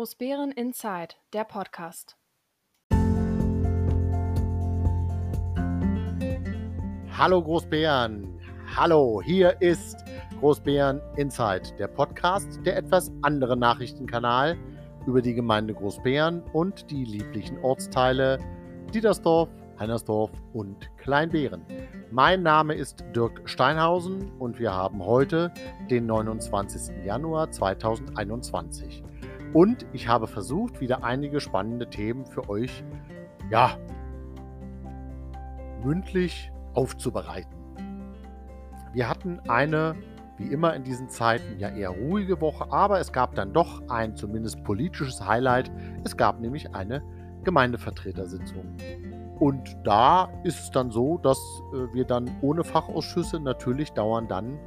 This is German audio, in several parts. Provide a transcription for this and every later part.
Großbären Inside, der Podcast. Hallo Großbären, hallo, hier ist Großbären Inside, der Podcast, der etwas andere Nachrichtenkanal über die Gemeinde Großbären und die lieblichen Ortsteile Diedersdorf, Heinersdorf und Kleinbären. Mein Name ist Dirk Steinhausen und wir haben heute den 29. Januar 2021. Und ich habe versucht, wieder einige spannende Themen für euch, ja, mündlich aufzubereiten. Wir hatten eine, wie immer in diesen Zeiten, ja eher ruhige Woche, aber es gab dann doch ein zumindest politisches Highlight. Es gab nämlich eine Gemeindevertretersitzung. Und da ist es dann so, dass äh, wir dann ohne Fachausschüsse natürlich dauern dann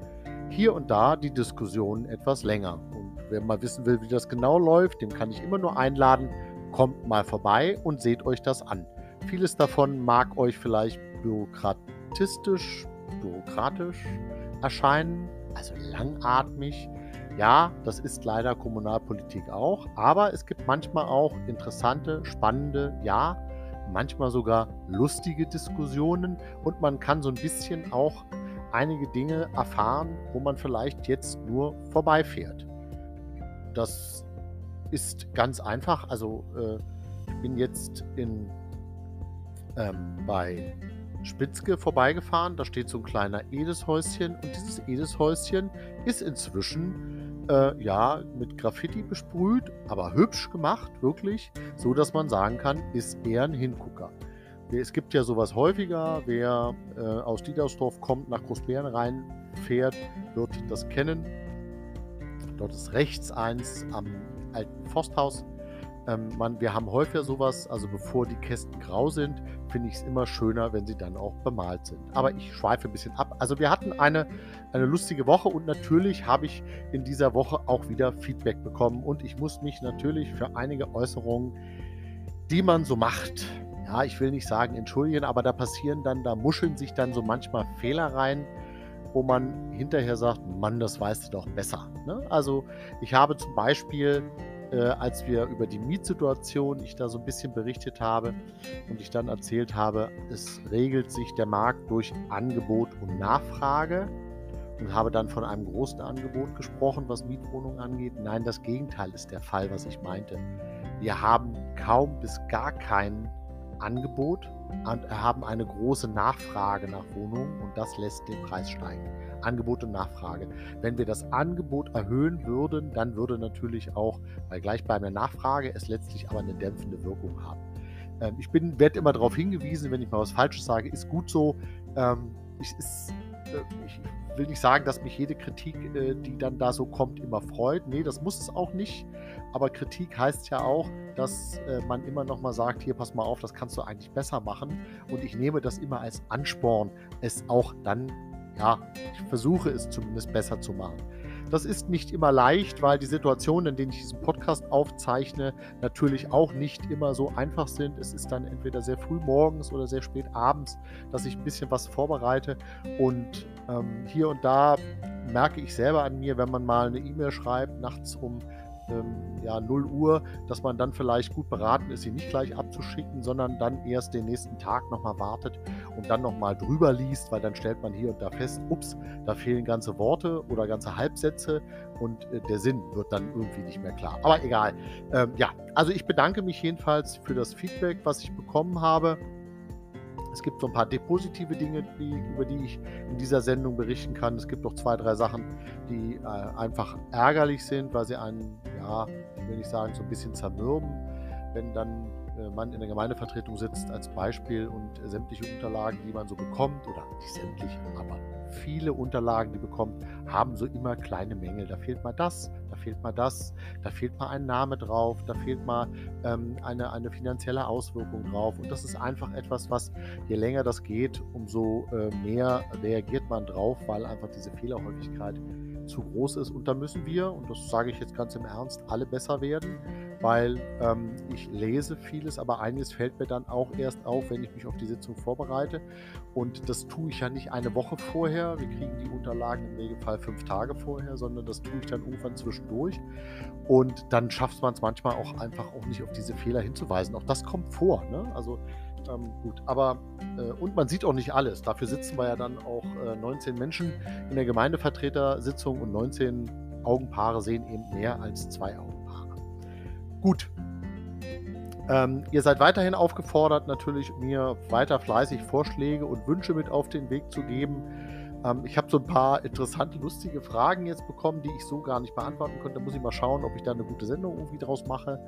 hier und da die Diskussionen etwas länger. Wer mal wissen will, wie das genau läuft, dem kann ich immer nur einladen, kommt mal vorbei und seht euch das an. Vieles davon mag euch vielleicht bürokratistisch, bürokratisch erscheinen, also langatmig. Ja, das ist leider Kommunalpolitik auch, aber es gibt manchmal auch interessante, spannende, ja, manchmal sogar lustige Diskussionen und man kann so ein bisschen auch einige Dinge erfahren, wo man vielleicht jetzt nur vorbeifährt. Das ist ganz einfach. Also äh, ich bin jetzt in, ähm, bei Spitzke vorbeigefahren. Da steht so ein kleiner Edeshäuschen und dieses Edeshäuschen ist inzwischen äh, ja mit Graffiti besprüht, aber hübsch gemacht, wirklich, so dass man sagen kann, ist eher ein Hingucker. Es gibt ja sowas häufiger. Wer äh, aus Diedersdorf kommt, nach Großbären reinfährt, wird das kennen. Dort ist rechts eins am alten Forsthaus. Ähm, man, wir haben häufiger sowas, also bevor die Kästen grau sind, finde ich es immer schöner, wenn sie dann auch bemalt sind. Aber ich schweife ein bisschen ab. Also wir hatten eine, eine lustige Woche und natürlich habe ich in dieser Woche auch wieder Feedback bekommen und ich muss mich natürlich für einige Äußerungen, die man so macht, ja, ich will nicht sagen entschuldigen, aber da passieren dann, da muscheln sich dann so manchmal Fehler rein, wo man hinterher sagt, Mann, das weißt du doch besser. Ne? Also ich habe zum Beispiel, äh, als wir über die Mietsituation, ich da so ein bisschen berichtet habe und ich dann erzählt habe, es regelt sich der Markt durch Angebot und Nachfrage und habe dann von einem großen Angebot gesprochen, was Mietwohnungen angeht. Nein, das Gegenteil ist der Fall, was ich meinte. Wir haben kaum bis gar keinen Angebot und haben eine große Nachfrage nach Wohnungen und das lässt den Preis steigen. Angebot und Nachfrage. Wenn wir das Angebot erhöhen würden, dann würde natürlich auch bei gleichbleibender Nachfrage es letztlich aber eine dämpfende Wirkung haben. Ähm, ich werde immer darauf hingewiesen, wenn ich mal was Falsches sage, ist gut so. Ähm, ich, ist, ich will nicht sagen, dass mich jede Kritik, äh, die dann da so kommt, immer freut. Nee, das muss es auch nicht. Aber Kritik heißt ja auch, dass äh, man immer noch mal sagt, hier pass mal auf, das kannst du eigentlich besser machen. Und ich nehme das immer als Ansporn, es auch dann, ja, ich versuche es zumindest besser zu machen. Das ist nicht immer leicht, weil die Situationen, in denen ich diesen Podcast aufzeichne, natürlich auch nicht immer so einfach sind. Es ist dann entweder sehr früh morgens oder sehr spät abends, dass ich ein bisschen was vorbereite. Und ähm, hier und da merke ich selber an mir, wenn man mal eine E-Mail schreibt, nachts um ähm, ja, 0 Uhr, dass man dann vielleicht gut beraten ist, sie nicht gleich abzuschicken, sondern dann erst den nächsten Tag nochmal wartet und dann nochmal drüber liest, weil dann stellt man hier und da fest, ups, da fehlen ganze Worte oder ganze Halbsätze und äh, der Sinn wird dann irgendwie nicht mehr klar. Aber egal. Ähm, ja, also ich bedanke mich jedenfalls für das Feedback, was ich bekommen habe. Es gibt so ein paar positive Dinge, die, über die ich in dieser Sendung berichten kann. Es gibt noch zwei, drei Sachen, die äh, einfach ärgerlich sind, weil sie einen, ja, ich will nicht sagen, so ein bisschen zermürben, wenn dann äh, man in der Gemeindevertretung sitzt als Beispiel und sämtliche Unterlagen, die man so bekommt, oder nicht sämtliche, aber viele Unterlagen, die bekommt, haben so immer kleine Mängel. Da fehlt mal das, da fehlt mal das, da fehlt mal ein Name drauf, da fehlt mal ähm, eine, eine finanzielle Auswirkung drauf. Und das ist einfach etwas, was je länger das geht, umso äh, mehr reagiert man drauf, weil einfach diese Fehlerhäufigkeit zu groß ist. Und da müssen wir, und das sage ich jetzt ganz im Ernst, alle besser werden, weil ähm, ich lese vieles, aber einiges fällt mir dann auch erst auf, wenn ich mich auf die Sitzung vorbereite. Und das tue ich ja nicht eine Woche vorher. Wir kriegen die Unterlagen im Regelfall fünf Tage vorher, sondern das tue ich dann irgendwann zwischendurch. Und dann schafft man es manchmal auch einfach auch nicht auf diese Fehler hinzuweisen. Auch das kommt vor. Ne? Also ähm, gut, aber äh, und man sieht auch nicht alles. Dafür sitzen wir ja dann auch äh, 19 Menschen in der Gemeindevertretersitzung und 19 Augenpaare sehen eben mehr als zwei Augenpaare. Gut. Ähm, ihr seid weiterhin aufgefordert, natürlich mir weiter fleißig Vorschläge und Wünsche mit auf den Weg zu geben ähm, ich habe so ein paar interessante, lustige Fragen jetzt bekommen, die ich so gar nicht beantworten konnte. Da muss ich mal schauen, ob ich da eine gute Sendung irgendwie draus mache.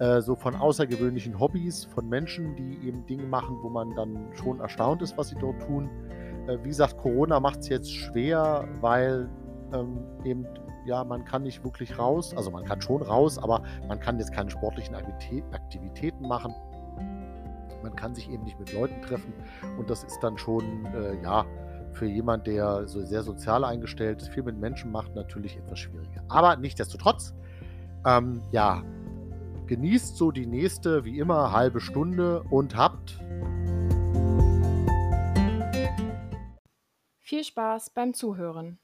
Äh, so von außergewöhnlichen Hobbys, von Menschen, die eben Dinge machen, wo man dann schon erstaunt ist, was sie dort tun. Äh, wie gesagt, Corona macht es jetzt schwer, weil ähm, eben ja, man kann nicht wirklich raus, also man kann schon raus, aber man kann jetzt keine sportlichen Aktivitäten machen. Man kann sich eben nicht mit Leuten treffen und das ist dann schon, äh, ja, für jemand, der so sehr sozial eingestellt ist, viel mit Menschen macht, natürlich etwas schwieriger. Aber nichtsdestotrotz, ähm, ja, genießt so die nächste, wie immer, halbe Stunde und habt viel Spaß beim Zuhören.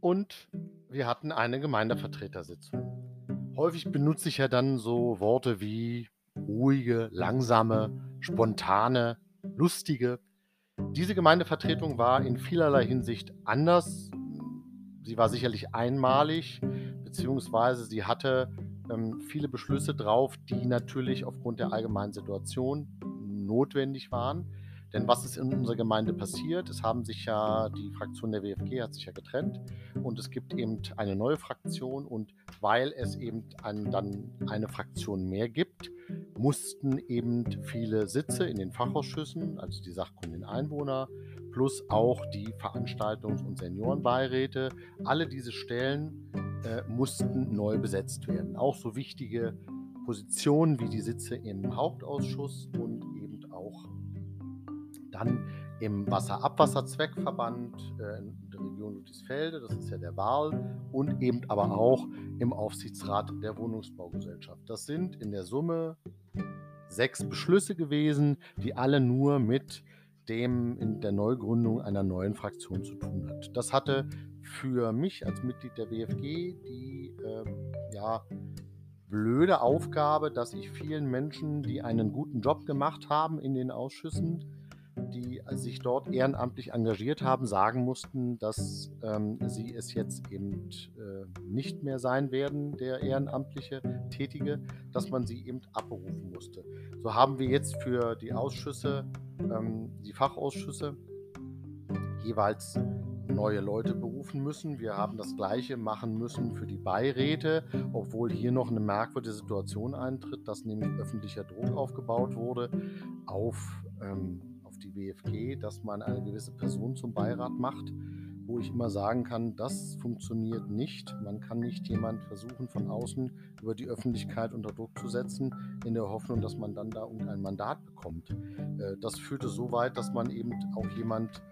Und wir hatten eine Gemeindevertretersitzung. Häufig benutze ich ja dann so Worte wie ruhige, langsame, spontane, lustige. Diese Gemeindevertretung war in vielerlei Hinsicht anders. Sie war sicherlich einmalig, beziehungsweise sie hatte ähm, viele Beschlüsse drauf, die natürlich aufgrund der allgemeinen Situation notwendig waren. Denn was ist in unserer Gemeinde passiert? Es haben sich ja, die Fraktion der WFG hat sich ja getrennt und es gibt eben eine neue Fraktion und weil es eben ein, dann eine Fraktion mehr gibt, mussten eben viele Sitze in den Fachausschüssen, also die sachkundigen Einwohner, plus auch die Veranstaltungs- und Seniorenbeiräte, alle diese Stellen äh, mussten neu besetzt werden. Auch so wichtige Positionen wie die Sitze im Hauptausschuss und dann im Wasserabwasserzweckverband äh, in der Region Ludwigsfelde, das ist ja der Wahl, und eben aber auch im Aufsichtsrat der Wohnungsbaugesellschaft. Das sind in der Summe sechs Beschlüsse gewesen, die alle nur mit dem in der Neugründung einer neuen Fraktion zu tun hat. Das hatte für mich als Mitglied der WFG die äh, ja, blöde Aufgabe, dass ich vielen Menschen, die einen guten Job gemacht haben in den Ausschüssen, die sich dort ehrenamtlich engagiert haben, sagen mussten, dass ähm, sie es jetzt eben äh, nicht mehr sein werden, der ehrenamtliche Tätige, dass man sie eben abberufen musste. So haben wir jetzt für die Ausschüsse, ähm, die Fachausschüsse, jeweils neue Leute berufen müssen. Wir haben das Gleiche machen müssen für die Beiräte, obwohl hier noch eine merkwürdige Situation eintritt, dass nämlich öffentlicher Druck aufgebaut wurde auf ähm, die WFG, dass man eine gewisse Person zum Beirat macht, wo ich immer sagen kann, das funktioniert nicht. Man kann nicht jemand versuchen, von außen über die Öffentlichkeit unter Druck zu setzen, in der Hoffnung, dass man dann da irgendein Mandat bekommt. Äh, das führte so weit, dass man eben auch jemand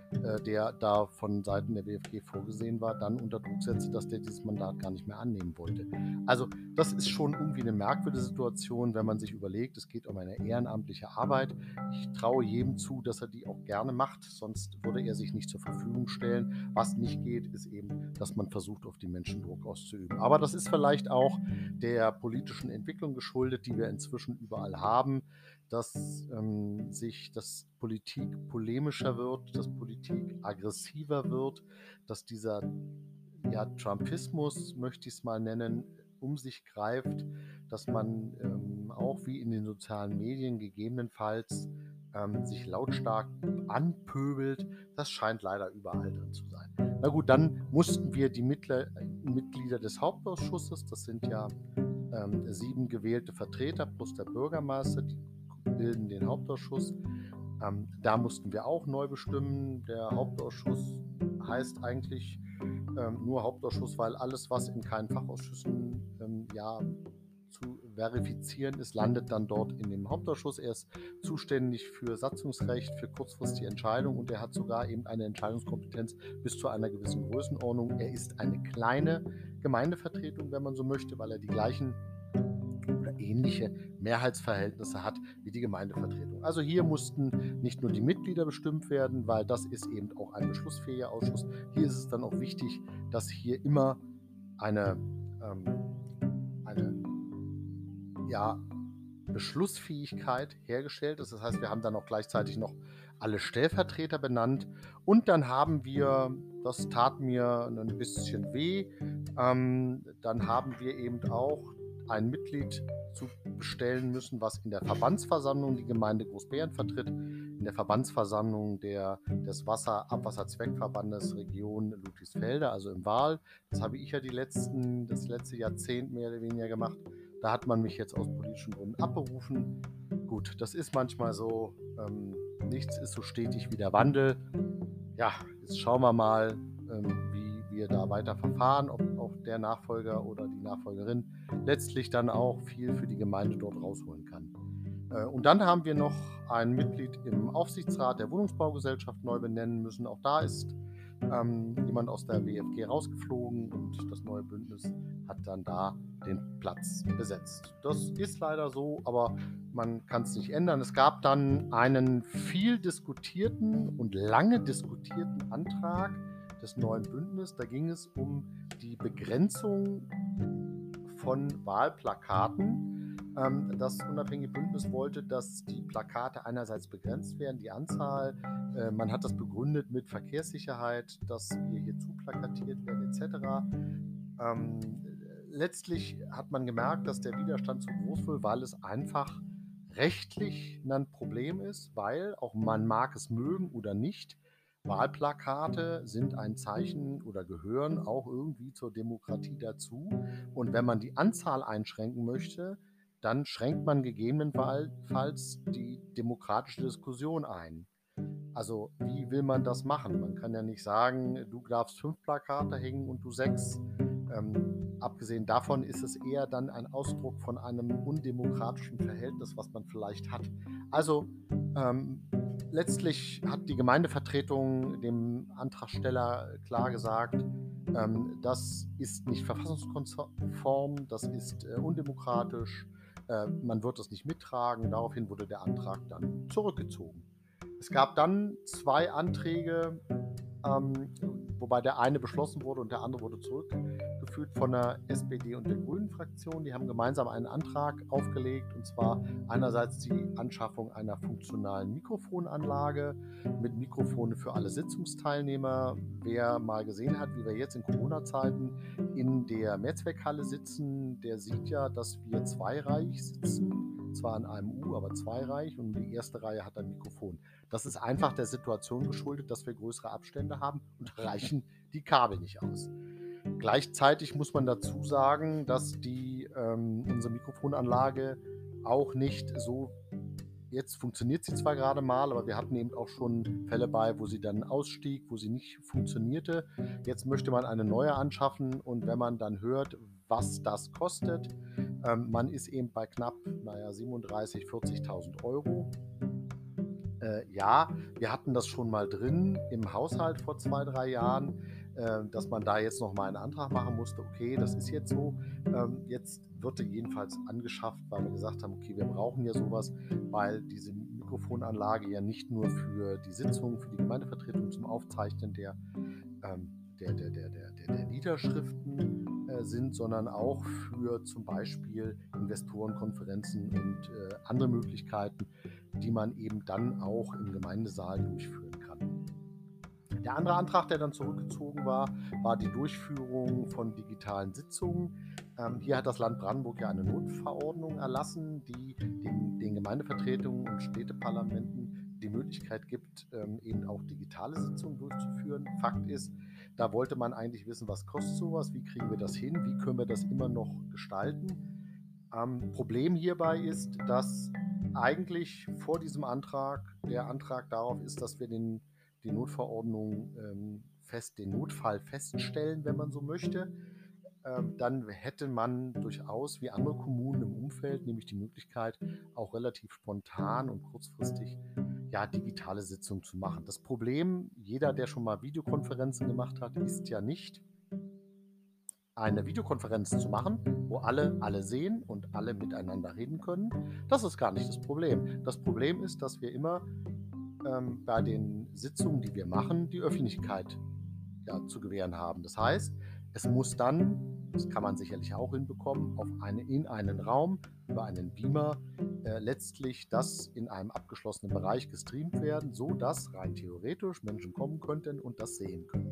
der da von Seiten der WFG vorgesehen war, dann unter Druck setzte, dass der dieses Mandat gar nicht mehr annehmen wollte. Also das ist schon irgendwie eine merkwürdige Situation, wenn man sich überlegt, es geht um eine ehrenamtliche Arbeit. Ich traue jedem zu, dass er die auch gerne macht, sonst würde er sich nicht zur Verfügung stellen. Was nicht geht, ist eben, dass man versucht, auf die Menschen Druck auszuüben. Aber das ist vielleicht auch der politischen Entwicklung geschuldet, die wir inzwischen überall haben dass ähm, sich das Politik polemischer wird, dass Politik aggressiver wird, dass dieser ja, Trumpismus, möchte ich es mal nennen, um sich greift, dass man ähm, auch wie in den sozialen Medien gegebenenfalls ähm, sich lautstark anpöbelt. Das scheint leider überall drin zu sein. Na gut, dann mussten wir die Mitglieder, Mitglieder des Hauptausschusses, das sind ja ähm, sieben gewählte Vertreter plus der Bürgermeister, die bilden den Hauptausschuss. Ähm, da mussten wir auch neu bestimmen. Der Hauptausschuss heißt eigentlich ähm, nur Hauptausschuss, weil alles, was in keinen Fachausschüssen ähm, ja, zu verifizieren ist, landet dann dort in dem Hauptausschuss. Er ist zuständig für Satzungsrecht, für kurzfristige Entscheidungen und er hat sogar eben eine Entscheidungskompetenz bis zu einer gewissen Größenordnung. Er ist eine kleine Gemeindevertretung, wenn man so möchte, weil er die gleichen oder ähnliche Mehrheitsverhältnisse hat wie die Gemeindevertretung. Also hier mussten nicht nur die Mitglieder bestimmt werden, weil das ist eben auch ein beschlussfähiger Ausschuss. Hier ist es dann auch wichtig, dass hier immer eine, ähm, eine ja, Beschlussfähigkeit hergestellt ist. Das heißt, wir haben dann auch gleichzeitig noch alle Stellvertreter benannt und dann haben wir, das tat mir ein bisschen weh, ähm, dann haben wir eben auch ein Mitglied zu bestellen müssen, was in der Verbandsversammlung die Gemeinde Großbären vertritt, in der Verbandsversammlung der, des Wasser Abwasserzweckverbandes Region Ludwigsfelde, also im Wahl. Das habe ich ja die letzten, das letzte Jahrzehnt mehr oder weniger gemacht. Da hat man mich jetzt aus politischen Gründen abberufen. Gut, das ist manchmal so. Ähm, nichts ist so stetig wie der Wandel. Ja, jetzt schauen wir mal, ähm, wir da weiter verfahren, ob auch der Nachfolger oder die Nachfolgerin letztlich dann auch viel für die Gemeinde dort rausholen kann. Äh, und dann haben wir noch ein Mitglied im Aufsichtsrat der Wohnungsbaugesellschaft neu benennen müssen. Auch da ist ähm, jemand aus der WFG rausgeflogen und das neue Bündnis hat dann da den Platz besetzt. Das ist leider so, aber man kann es nicht ändern. Es gab dann einen viel diskutierten und lange diskutierten Antrag des neuen Bündnisses. Da ging es um die Begrenzung von Wahlplakaten. Ähm, das unabhängige Bündnis wollte, dass die Plakate einerseits begrenzt werden, die Anzahl. Äh, man hat das begründet mit Verkehrssicherheit, dass wir hier zu plakatiert werden etc. Ähm, letztlich hat man gemerkt, dass der Widerstand zu groß wird, weil es einfach rechtlich ein Problem ist, weil auch man mag es mögen oder nicht, Wahlplakate sind ein Zeichen oder gehören auch irgendwie zur Demokratie dazu. Und wenn man die Anzahl einschränken möchte, dann schränkt man gegebenenfalls die demokratische Diskussion ein. Also wie will man das machen? Man kann ja nicht sagen, du darfst fünf Plakate hängen und du sechs. Ähm, abgesehen davon ist es eher dann ein Ausdruck von einem undemokratischen Verhältnis, was man vielleicht hat. Also ähm, letztlich hat die Gemeindevertretung dem Antragsteller klar gesagt, ähm, das ist nicht verfassungskonform, das ist äh, undemokratisch, äh, man wird es nicht mittragen. Daraufhin wurde der Antrag dann zurückgezogen. Es gab dann zwei Anträge, ähm, wobei der eine beschlossen wurde und der andere wurde zurückgeführt von der SPD und der Grünen Fraktion. Die haben gemeinsam einen Antrag aufgelegt und zwar einerseits die Anschaffung einer funktionalen Mikrofonanlage mit Mikrofone für alle Sitzungsteilnehmer. Wer mal gesehen hat, wie wir jetzt in Corona-Zeiten in der Mehrzweckhalle sitzen, der sieht ja, dass wir zweireich sitzen zwar in einem U, aber zweireich und die erste Reihe hat ein Mikrofon. Das ist einfach der Situation geschuldet, dass wir größere Abstände haben und reichen die Kabel nicht aus. Gleichzeitig muss man dazu sagen, dass die, ähm, unsere Mikrofonanlage auch nicht so Jetzt funktioniert sie zwar gerade mal, aber wir hatten eben auch schon Fälle bei, wo sie dann ausstieg, wo sie nicht funktionierte. Jetzt möchte man eine neue anschaffen und wenn man dann hört, was das kostet, ähm, man ist eben bei knapp, naja, 37.000, 40.000 Euro. Äh, ja, wir hatten das schon mal drin im Haushalt vor zwei, drei Jahren, äh, dass man da jetzt nochmal einen Antrag machen musste. Okay, das ist jetzt so. Ähm, jetzt wird er jedenfalls angeschafft, weil wir gesagt haben, okay, wir brauchen ja sowas, weil diese Mikrofonanlage ja nicht nur für die Sitzung, für die Gemeindevertretung zum Aufzeichnen der, ähm, der, der, der, der, der Niederschriften äh, sind, sondern auch für zum Beispiel Investorenkonferenzen und äh, andere Möglichkeiten, die man eben dann auch im Gemeindesaal durchführen kann. Der andere Antrag, der dann zurückgezogen war, war die Durchführung von digitalen Sitzungen. Ähm, hier hat das Land Brandenburg ja eine Notverordnung erlassen, die den, den Gemeindevertretungen und Städteparlamenten die Möglichkeit gibt, ähm, eben auch digitale Sitzungen durchzuführen. Fakt ist, da wollte man eigentlich wissen, was kostet sowas, wie kriegen wir das hin, wie können wir das immer noch gestalten. Ähm, Problem hierbei ist, dass eigentlich vor diesem Antrag der Antrag darauf ist, dass wir den, die Notverordnung ähm, fest, den Notfall feststellen, wenn man so möchte. ähm, dann hätte man durchaus wie andere Kommunen im Umfeld nämlich die Möglichkeit, auch relativ spontan und kurzfristig ja, digitale Sitzungen zu machen. Das Problem, jeder, der schon mal Videokonferenzen gemacht hat, ist ja nicht, eine Videokonferenz zu machen, wo alle alle sehen und alle miteinander reden können. Das ist gar nicht das Problem. Das Problem ist, dass wir immer ähm, bei den Sitzungen, die wir machen, die Öffentlichkeit ja, zu gewähren haben. Das heißt, es muss dann, das kann man sicherlich auch hinbekommen, auf eine, in einen Raum über einen Beamer äh, letztlich das in einem abgeschlossenen Bereich gestreamt werden, so dass rein theoretisch Menschen kommen könnten und das sehen können.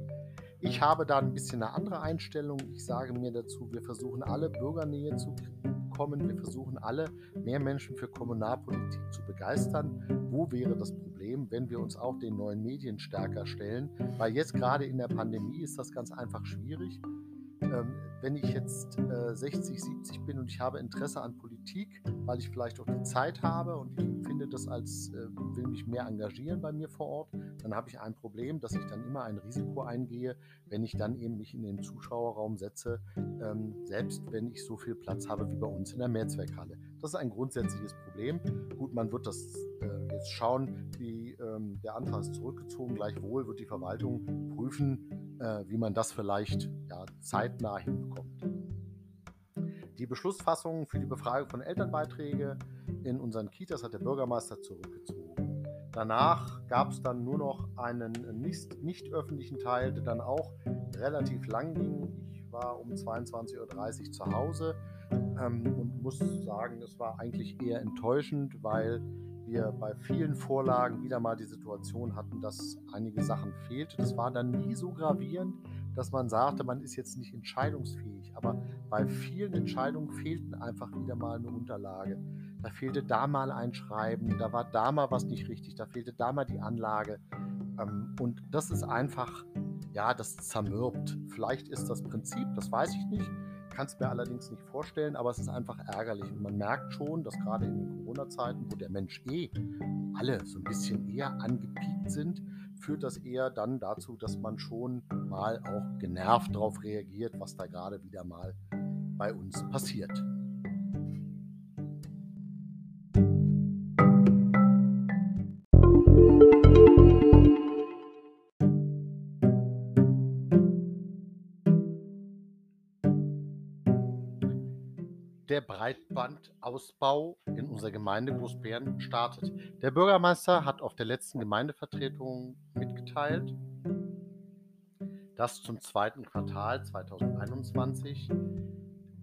Ich habe da ein bisschen eine andere Einstellung. Ich sage mir dazu, wir versuchen alle Bürgernähe zu bekommen. Wir versuchen alle mehr Menschen für Kommunalpolitik zu begeistern. Wo wäre das Problem, wenn wir uns auch den neuen Medien stärker stellen? Weil jetzt gerade in der Pandemie ist das ganz einfach schwierig. Ähm, wenn ich jetzt äh, 60, 70 bin und ich habe Interesse an Politik, weil ich vielleicht auch die Zeit habe und ich finde das als, äh, will mich mehr engagieren bei mir vor Ort, dann habe ich ein Problem, dass ich dann immer ein Risiko eingehe, wenn ich dann eben mich in den Zuschauerraum setze, ähm, selbst wenn ich so viel Platz habe wie bei uns in der Mehrzweckhalle. Das ist ein grundsätzliches Problem. Gut, man wird das äh, jetzt schauen, wie ähm, der Antrag ist zurückgezogen. Gleichwohl wird die Verwaltung prüfen, äh, wie man das vielleicht ja, zeitnah hinbekommt. Die Beschlussfassung für die Befragung von Elternbeiträgen in unseren Kitas hat der Bürgermeister zurückgezogen. Danach gab es dann nur noch einen nicht, nicht öffentlichen Teil, der dann auch relativ lang ging. Ich war um 22.30 Uhr zu Hause ähm, und muss sagen, es war eigentlich eher enttäuschend, weil wir bei vielen Vorlagen wieder mal die Situation hatten, dass einige Sachen fehlten. Das war dann nie so gravierend, dass man sagte, man ist jetzt nicht entscheidungsfähig. Aber bei vielen Entscheidungen fehlten einfach wieder mal eine Unterlage. Da fehlte da mal ein Schreiben, da war da mal was nicht richtig, da fehlte da mal die Anlage. Ähm, und das ist einfach, ja, das zermürbt. Vielleicht ist das Prinzip, das weiß ich nicht kann es mir allerdings nicht vorstellen, aber es ist einfach ärgerlich. Und man merkt schon, dass gerade in den Corona-Zeiten, wo der Mensch eh alle so ein bisschen eher angepiekt sind, führt das eher dann dazu, dass man schon mal auch genervt darauf reagiert, was da gerade wieder mal bei uns passiert. Der Breitbandausbau in unserer Gemeinde Großbären startet. Der Bürgermeister hat auf der letzten Gemeindevertretung mitgeteilt, dass zum zweiten Quartal 2021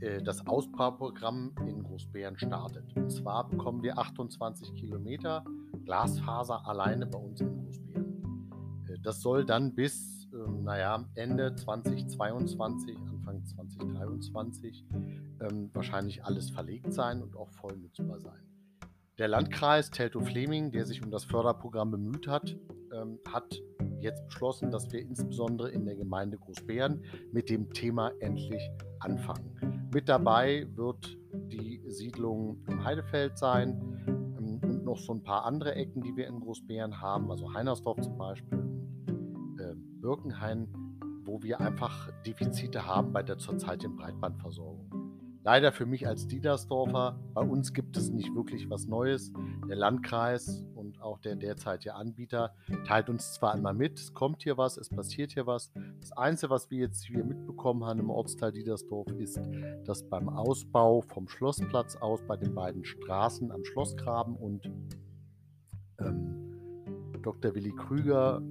äh, das Ausbauprogramm in Großbären startet. Und zwar bekommen wir 28 Kilometer Glasfaser alleine bei uns in Großbären. Äh, das soll dann bis, äh, naja, Ende 2022, Anfang 2023 ähm, wahrscheinlich alles verlegt sein und auch voll nutzbar sein. Der Landkreis Teltow-Fleming, der sich um das Förderprogramm bemüht hat, ähm, hat jetzt beschlossen, dass wir insbesondere in der Gemeinde Großbären mit dem Thema endlich anfangen. Mit dabei wird die Siedlung im Heidefeld sein ähm, und noch so ein paar andere Ecken, die wir in Großbären haben, also Heinersdorf zum Beispiel, äh, Birkenhain, wo wir einfach Defizite haben bei der zurzeitigen Breitbandversorgung. Leider für mich als Diedersdorfer, bei uns gibt es nicht wirklich was Neues. Der Landkreis und auch der derzeitige Anbieter teilt uns zwar einmal mit, es kommt hier was, es passiert hier was. Das Einzige, was wir jetzt hier mitbekommen haben im Ortsteil Diedersdorf, ist, dass beim Ausbau vom Schlossplatz aus bei den beiden Straßen am Schlossgraben und ähm, Dr. Willi Krüger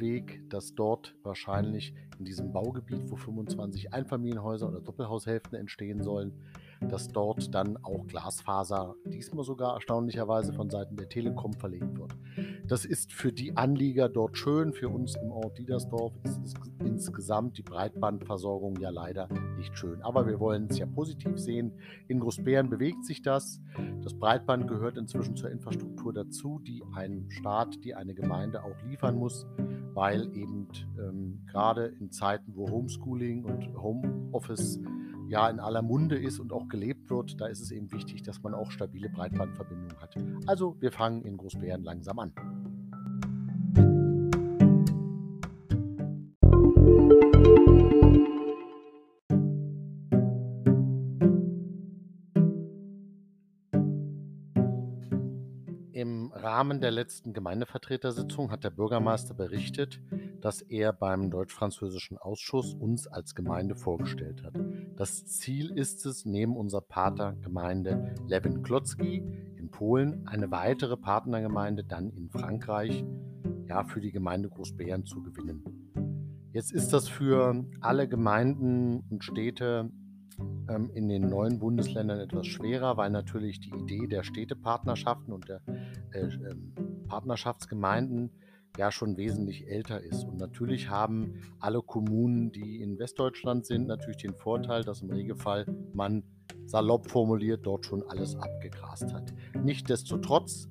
Weg, dass dort wahrscheinlich in diesem Baugebiet, wo 25 Einfamilienhäuser oder Doppelhaushälften entstehen sollen, dass dort dann auch Glasfaser, diesmal sogar erstaunlicherweise von Seiten der Telekom verlegt wird. Das ist für die Anlieger dort schön, für uns im Ort Diedersdorf ist es insgesamt die Breitbandversorgung ja leider nicht schön. Aber wir wollen es ja positiv sehen. In Großbären bewegt sich das. Das Breitband gehört inzwischen zur Infrastruktur dazu, die ein Staat, die eine Gemeinde auch liefern muss, weil eben ähm, gerade in Zeiten, wo Homeschooling und Homeoffice ja in aller Munde ist und auch gelebt wird, da ist es eben wichtig, dass man auch stabile Breitbandverbindungen hat. Also wir fangen in Großbären langsam an. Rahmen der letzten Gemeindevertretersitzung hat der Bürgermeister berichtet, dass er beim deutsch-französischen Ausschuss uns als Gemeinde vorgestellt hat. Das Ziel ist es, neben unserer Partnergemeinde Lewin Klotzki in Polen eine weitere Partnergemeinde dann in Frankreich ja, für die Gemeinde Großbären zu gewinnen. Jetzt ist das für alle Gemeinden und Städte in den neuen Bundesländern etwas schwerer, weil natürlich die Idee der Städtepartnerschaften und der äh, äh, Partnerschaftsgemeinden ja schon wesentlich älter ist. Und natürlich haben alle Kommunen, die in Westdeutschland sind, natürlich den Vorteil, dass im Regelfall man salopp formuliert dort schon alles abgegrast hat. Nichtsdestotrotz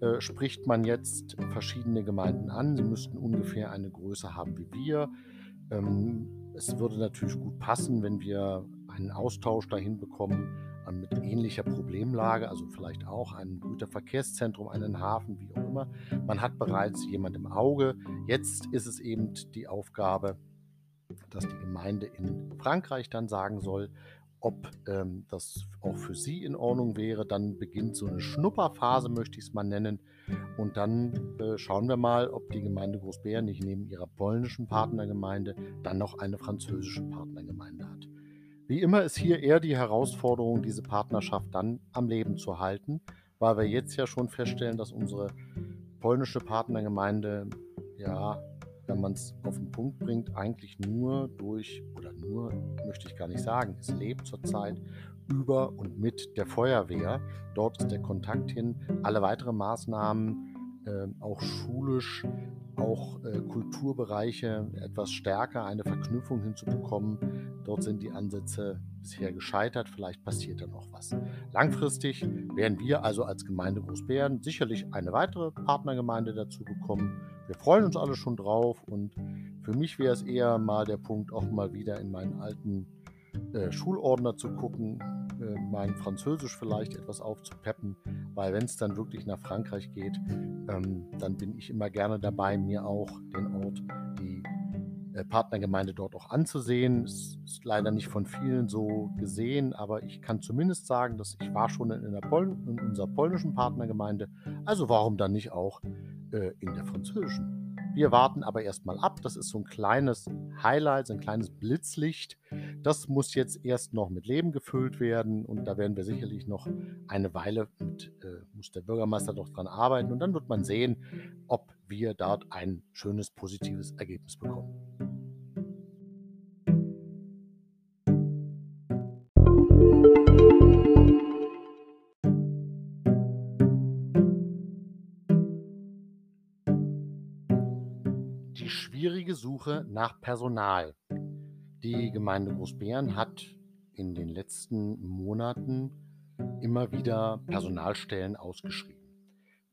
äh, spricht man jetzt verschiedene Gemeinden an. Sie müssten ungefähr eine Größe haben wie wir. Ähm, es würde natürlich gut passen, wenn wir einen Austausch dahin bekommen mit ähnlicher Problemlage, also vielleicht auch ein Güterverkehrszentrum, einen Hafen, wie auch immer. Man hat bereits jemand im Auge. Jetzt ist es eben die Aufgabe, dass die Gemeinde in Frankreich dann sagen soll, ob ähm, das auch für sie in Ordnung wäre. Dann beginnt so eine Schnupperphase, möchte ich es mal nennen. Und dann äh, schauen wir mal, ob die Gemeinde Großbären nicht neben ihrer polnischen Partnergemeinde dann noch eine französische Partnergemeinde hat. Wie immer ist hier eher die Herausforderung, diese Partnerschaft dann am Leben zu halten, weil wir jetzt ja schon feststellen, dass unsere polnische Partnergemeinde, ja, wenn man es auf den Punkt bringt, eigentlich nur durch, oder nur möchte ich gar nicht sagen, es lebt zurzeit über und mit der Feuerwehr. Dort ist der Kontakt hin. Alle weiteren Maßnahmen, auch schulisch, auch äh, Kulturbereiche etwas stärker eine Verknüpfung hinzubekommen. Dort sind die Ansätze bisher gescheitert. Vielleicht passiert da noch was. Langfristig werden wir also als Gemeinde Großbären sicherlich eine weitere Partnergemeinde dazu bekommen. Wir freuen uns alle schon drauf und für mich wäre es eher mal der Punkt, auch mal wieder in meinen alten äh, Schulordner zu gucken, äh, mein Französisch vielleicht etwas aufzupeppen, weil wenn es dann wirklich nach Frankreich geht, ähm, dann bin ich immer gerne dabei, mir auch den Ort, die äh, Partnergemeinde dort auch anzusehen. Es ist leider nicht von vielen so gesehen, aber ich kann zumindest sagen, dass ich war schon in, Pol in unserer polnischen Partnergemeinde, also warum dann nicht auch äh, in der französischen? Wir warten aber erstmal ab. Das ist so ein kleines Highlight, so ein kleines Blitzlicht. Das muss jetzt erst noch mit Leben gefüllt werden und da werden wir sicherlich noch eine Weile mit, äh, muss der Bürgermeister doch dran arbeiten und dann wird man sehen, ob wir dort ein schönes, positives Ergebnis bekommen. Suche nach Personal. Die Gemeinde Großbären hat in den letzten Monaten immer wieder Personalstellen ausgeschrieben.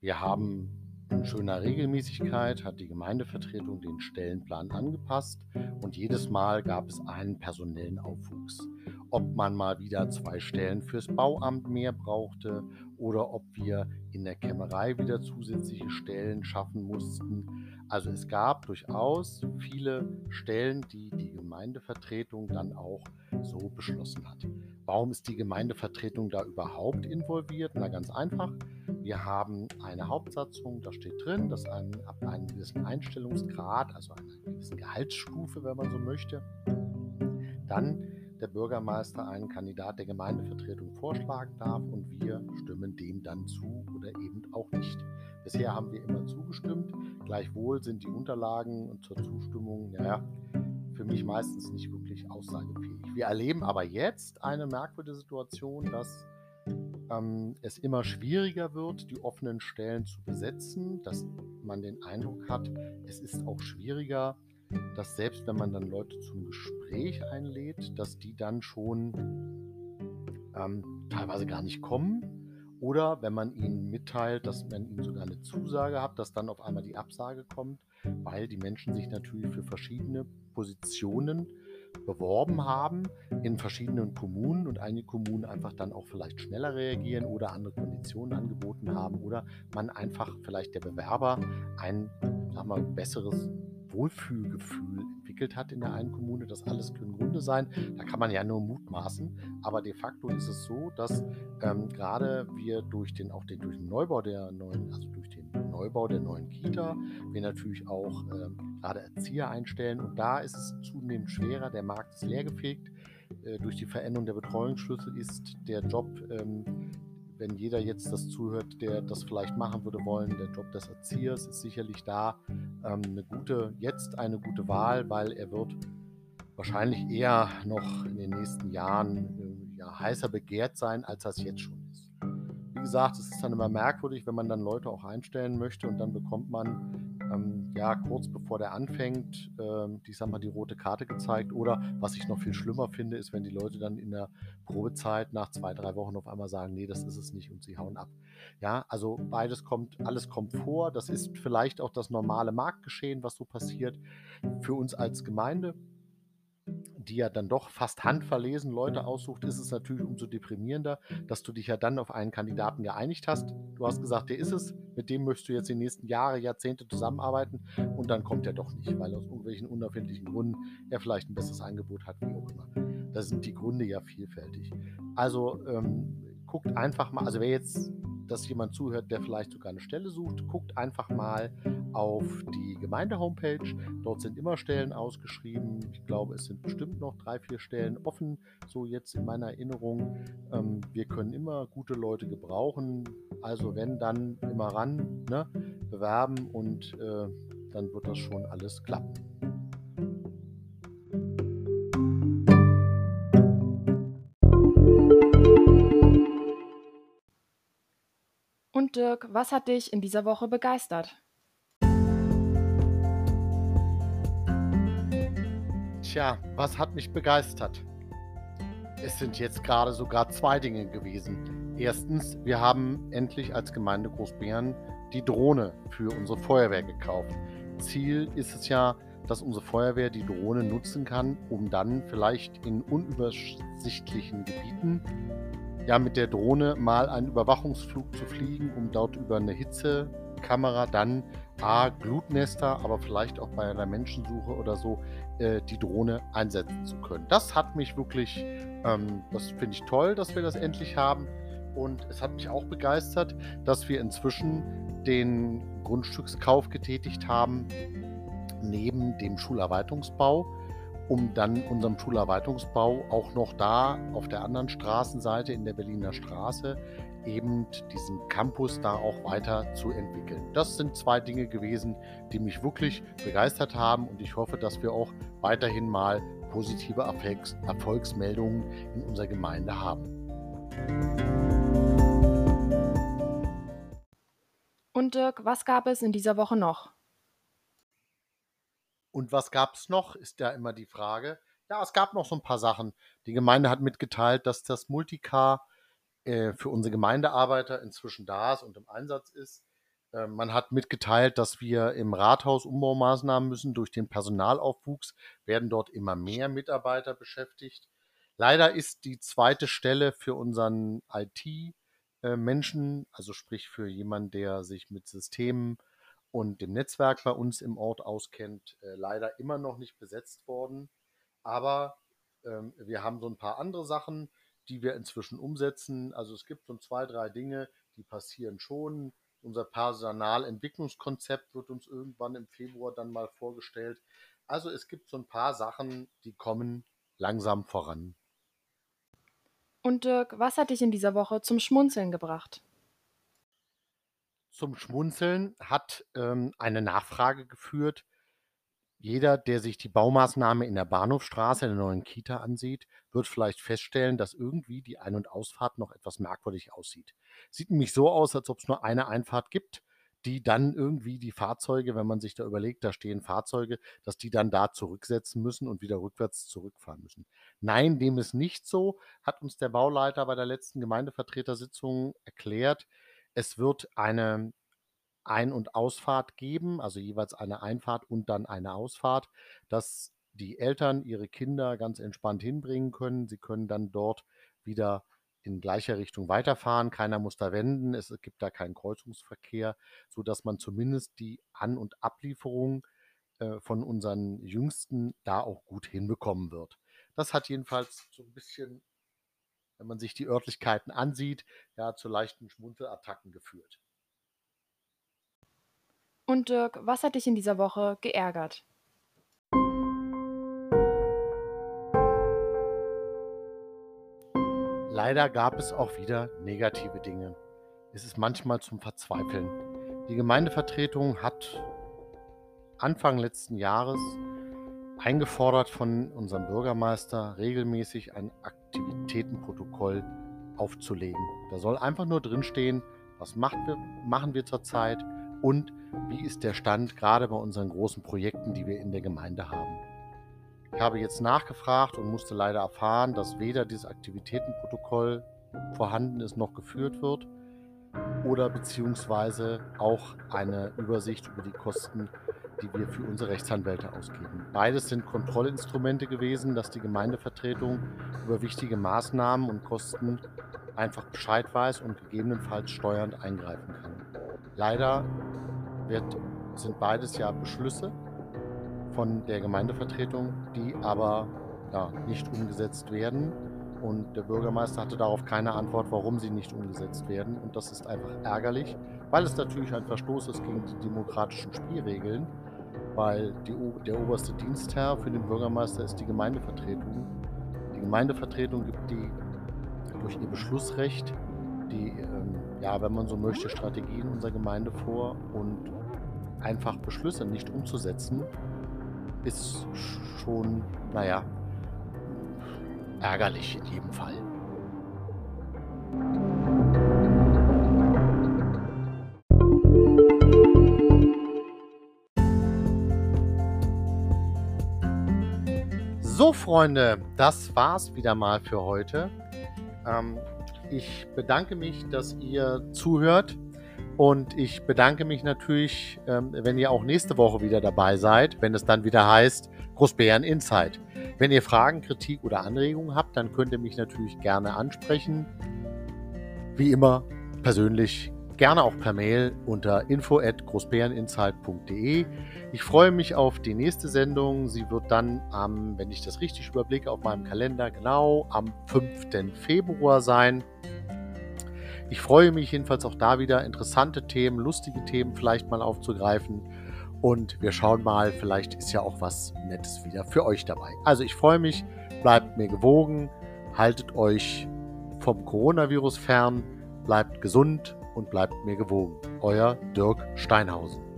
Wir haben in schöner Regelmäßigkeit hat die Gemeindevertretung den Stellenplan angepasst und jedes Mal gab es einen personellen Aufwuchs. Ob man mal wieder zwei Stellen fürs Bauamt mehr brauchte oder ob wir in der Kämmerei wieder zusätzliche Stellen schaffen mussten. Also es gab durchaus viele Stellen, die die Gemeindevertretung dann auch so beschlossen hat. Warum ist die Gemeindevertretung da überhaupt involviert? Na ganz einfach. Wir haben eine Hauptsatzung, da steht drin, dass ein, ab einem gewissen Einstellungsgrad, also einer gewissen Gehaltsstufe, wenn man so möchte, dann der Bürgermeister einen Kandidat der Gemeindevertretung vorschlagen darf und wir stimmen dem dann zu oder eben auch nicht. Bisher haben wir immer zugestimmt. Gleichwohl sind die Unterlagen zur Zustimmung, ja, für mich meistens nicht wirklich aussagefähig. Wir erleben aber jetzt eine merkwürdige Situation, dass ähm, es immer schwieriger wird, die offenen Stellen zu besetzen, dass man den Eindruck hat, es ist auch schwieriger, dass selbst wenn man dann Leute zum Gespräch einlädt, dass die dann schon ähm, teilweise gar nicht kommen. Oder wenn man ihnen mitteilt, dass man ihnen sogar eine Zusage hat, dass dann auf einmal die Absage kommt, weil die Menschen sich natürlich für verschiedene Positionen beworben haben in verschiedenen Kommunen und einige Kommunen einfach dann auch vielleicht schneller reagieren oder andere Konditionen angeboten haben oder man einfach vielleicht der Bewerber ein sag mal, besseres Wohlfühlgefühl entwickelt hat in der einen Kommune. Das alles können Gründe sein. Da kann man ja nur mutmaßen. Aber de facto ist es so, dass ähm, gerade wir durch den, auch den, durch den Neubau der neuen, also durch den Neubau der neuen Kita, wir natürlich auch ähm, gerade Erzieher einstellen. Und da ist es zunehmend schwerer. Der Markt ist leergefegt. Äh, durch die Veränderung der Betreuungsschlüssel ist der Job ähm, wenn jeder jetzt das zuhört, der das vielleicht machen würde wollen, der Job des Erziehers ist sicherlich da ähm, eine gute, jetzt eine gute Wahl, weil er wird wahrscheinlich eher noch in den nächsten Jahren äh, ja, heißer begehrt sein, als das jetzt schon ist. Wie gesagt, es ist dann immer merkwürdig, wenn man dann Leute auch einstellen möchte und dann bekommt man ähm, ja, kurz bevor der anfängt, ähm, ich sag mal, die rote Karte gezeigt. Oder was ich noch viel schlimmer finde, ist, wenn die Leute dann in der Probezeit nach zwei, drei Wochen auf einmal sagen, nee, das ist es nicht und sie hauen ab. Ja, also beides kommt, alles kommt vor. Das ist vielleicht auch das normale Marktgeschehen, was so passiert. Für uns als Gemeinde die ja dann doch fast handverlesen Leute aussucht, ist es natürlich umso deprimierender, dass du dich ja dann auf einen Kandidaten geeinigt hast. Du hast gesagt, der ist es, mit dem möchtest du jetzt die nächsten Jahre, Jahrzehnte zusammenarbeiten und dann kommt er doch nicht, weil aus irgendwelchen unerfindlichen Gründen er vielleicht ein besseres Angebot hat, wie auch immer. Da sind die Gründe ja vielfältig. Also ähm, guckt einfach mal, also wer jetzt dass jemand zuhört, der vielleicht sogar eine Stelle sucht, guckt einfach mal auf die Gemeinde-Homepage. Dort sind immer Stellen ausgeschrieben. Ich glaube, es sind bestimmt noch drei, vier Stellen offen, so jetzt in meiner Erinnerung. Ähm, wir können immer gute Leute gebrauchen. Also wenn, dann immer ran, ne? bewerben und äh, dann wird das schon alles klappen. Und Dirk, was hat dich in dieser Woche begeistert? Tja, was hat mich begeistert? Es sind jetzt gerade sogar zwei Dinge gewesen. Erstens, wir haben endlich als Gemeinde Großbären die Drohne für unsere Feuerwehr gekauft. Ziel ist es ja, dass unsere Feuerwehr die Drohne nutzen kann, um dann vielleicht in unübersichtlichen Gebieten ja, mit der Drohne mal einen Überwachungsflug zu fliegen, um dort über eine Hitzekamera dann A, Glutnester, aber vielleicht auch bei einer Menschensuche oder so äh, die Drohne einsetzen zu können. Das hat mich wirklich, ähm, das finde ich toll, dass wir das endlich haben. Und es hat mich auch begeistert, dass wir inzwischen den Grundstückskauf getätigt haben, neben dem Schulerweiterungsbau um dann unserem Schulerweiterungsbau auch noch da auf der anderen Straßenseite in der Berliner Straße eben diesen Campus da auch weiter zu entwickeln. Das sind zwei Dinge gewesen, die mich wirklich begeistert haben und ich hoffe, dass wir auch weiterhin mal positive Erfolgs Erfolgsmeldungen in unserer Gemeinde haben. Und Dirk, was gab es in dieser Woche noch? Und was gab es noch, ist ja immer die Frage. Ja, es gab noch so ein paar Sachen. Die Gemeinde hat mitgeteilt, dass das Multicar äh, für unsere Gemeindearbeiter inzwischen da ist und im Einsatz ist. Äh, man hat mitgeteilt, dass wir im Rathaus Umbaumaßnahmen müssen. Durch den Personalaufwuchs werden dort immer mehr Mitarbeiter beschäftigt. Leider ist die zweite Stelle für unseren IT-Menschen, äh, also sprich für jemanden, der sich mit Systemen und dem Netzwerk bei uns im Ort auskennt, äh, leider immer noch nicht besetzt worden. Aber ähm, wir haben so ein paar andere Sachen, die wir inzwischen umsetzen. Also es gibt so zwei, drei Dinge, die passieren schon. Unser Personalentwicklungskonzept wird uns irgendwann im Februar dann mal vorgestellt. Also es gibt so ein paar Sachen, die kommen langsam voran. Und Dirk, was hat dich in dieser Woche zum Schmunzeln gebracht? Zum Schmunzeln hat ähm, eine Nachfrage geführt. Jeder, der sich die Baumaßnahme in der Bahnhofstraße in der neuen Kita ansieht, wird vielleicht feststellen, dass irgendwie die Ein- und Ausfahrt noch etwas merkwürdig aussieht. Sieht nämlich so aus, als ob es nur eine Einfahrt gibt, die dann irgendwie die Fahrzeuge, wenn man sich da überlegt, da stehen Fahrzeuge, dass die dann da zurücksetzen müssen und wieder rückwärts zurückfahren müssen. Nein, dem ist nicht so, hat uns der Bauleiter bei der letzten Gemeindevertretersitzung erklärt. Es wird eine Ein- und Ausfahrt geben, also jeweils eine Einfahrt und dann eine Ausfahrt, dass die Eltern ihre Kinder ganz entspannt hinbringen können. Sie können dann dort wieder in gleicher Richtung weiterfahren. Keiner muss da wenden. Es gibt da keinen Kreuzungsverkehr, sodass man zumindest die An- und Ablieferung äh, von unseren Jüngsten da auch gut hinbekommen wird. Das hat jedenfalls so ein bisschen, wenn man sich die Örtlichkeiten ansieht, ja, zu leichten Schmuntelattacken geführt. Und Dirk, was hat dich in dieser Woche geärgert? Leider gab es auch wieder negative Dinge. Es ist manchmal zum Verzweifeln. Die Gemeindevertretung hat Anfang letzten Jahres eingefordert von unserem Bürgermeister, regelmäßig ein Aktivitätenprotokoll aufzulegen. Da soll einfach nur drinstehen, was wir, machen wir zurzeit und wie ist der Stand gerade bei unseren großen Projekten, die wir in der Gemeinde haben. Ich habe jetzt nachgefragt und musste leider erfahren, dass weder dieses Aktivitätenprotokoll vorhanden ist noch geführt wird oder beziehungsweise auch eine Übersicht über die Kosten, die wir für unsere Rechtsanwälte ausgeben. Beides sind Kontrollinstrumente gewesen, dass die Gemeindevertretung über wichtige Maßnahmen und Kosten einfach Bescheid weiß und gegebenenfalls steuernd eingreifen kann. Leider wird, sind beides ja Beschlüsse von der Gemeindevertretung, die aber ja, nicht umgesetzt werden. Und der Bürgermeister hatte darauf keine Antwort, warum sie nicht umgesetzt werden. Und das ist einfach ärgerlich, weil es natürlich ein Verstoß ist gegen die demokratischen Spielregeln, weil die, der oberste Dienstherr für den Bürgermeister ist die Gemeindevertretung. Die Gemeindevertretung gibt die durch ihr Beschlussrecht die, ähm, ja, wenn man so möchte, Strategien unserer Gemeinde vor und einfach Beschlüsse nicht umzusetzen, ist schon, naja, ärgerlich in jedem Fall. So, Freunde, das war's wieder mal für heute. Ähm, ich bedanke mich, dass ihr zuhört. Und ich bedanke mich natürlich, ähm, wenn ihr auch nächste Woche wieder dabei seid, wenn es dann wieder heißt Großbären Insight. Wenn ihr Fragen, Kritik oder Anregungen habt, dann könnt ihr mich natürlich gerne ansprechen. Wie immer persönlich, gerne auch per Mail unter info at großbäreninsight.de. Ich freue mich auf die nächste Sendung. Sie wird dann am, wenn ich das richtig überblicke, auf meinem Kalender genau am 5. Februar sein. Ich freue mich jedenfalls auch da wieder interessante Themen, lustige Themen vielleicht mal aufzugreifen. Und wir schauen mal, vielleicht ist ja auch was Nettes wieder für euch dabei. Also ich freue mich, bleibt mir gewogen, haltet euch vom Coronavirus fern, bleibt gesund und bleibt mir gewogen. Euer Dirk Steinhausen.